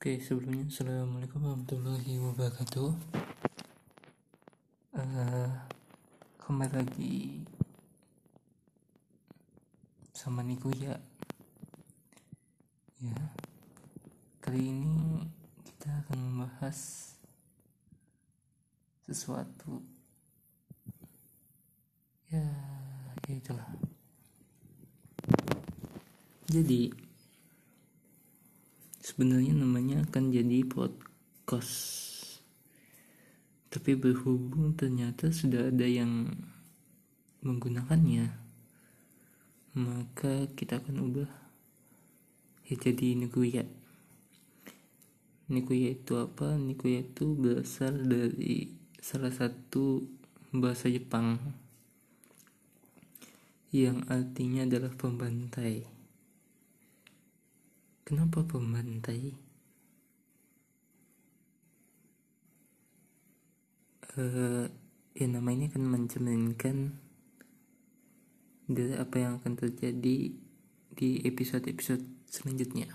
Oke, sebelumnya Assalamualaikum warahmatullahi wabarakatuh. Uh, Kembali lagi sama Niku ya. Ya, kali ini kita akan membahas sesuatu. Ya, ya itulah. Jadi sebenarnya namanya akan jadi podcast. Tapi berhubung ternyata sudah ada yang menggunakannya maka kita akan ubah ya jadi Nikuya. Nikuya itu apa? Nikuya itu berasal dari salah satu bahasa Jepang yang artinya adalah pembantai Kenapa pembantai? Uh, ya nama ini akan mencerminkan dari apa yang akan terjadi di episode-episode selanjutnya.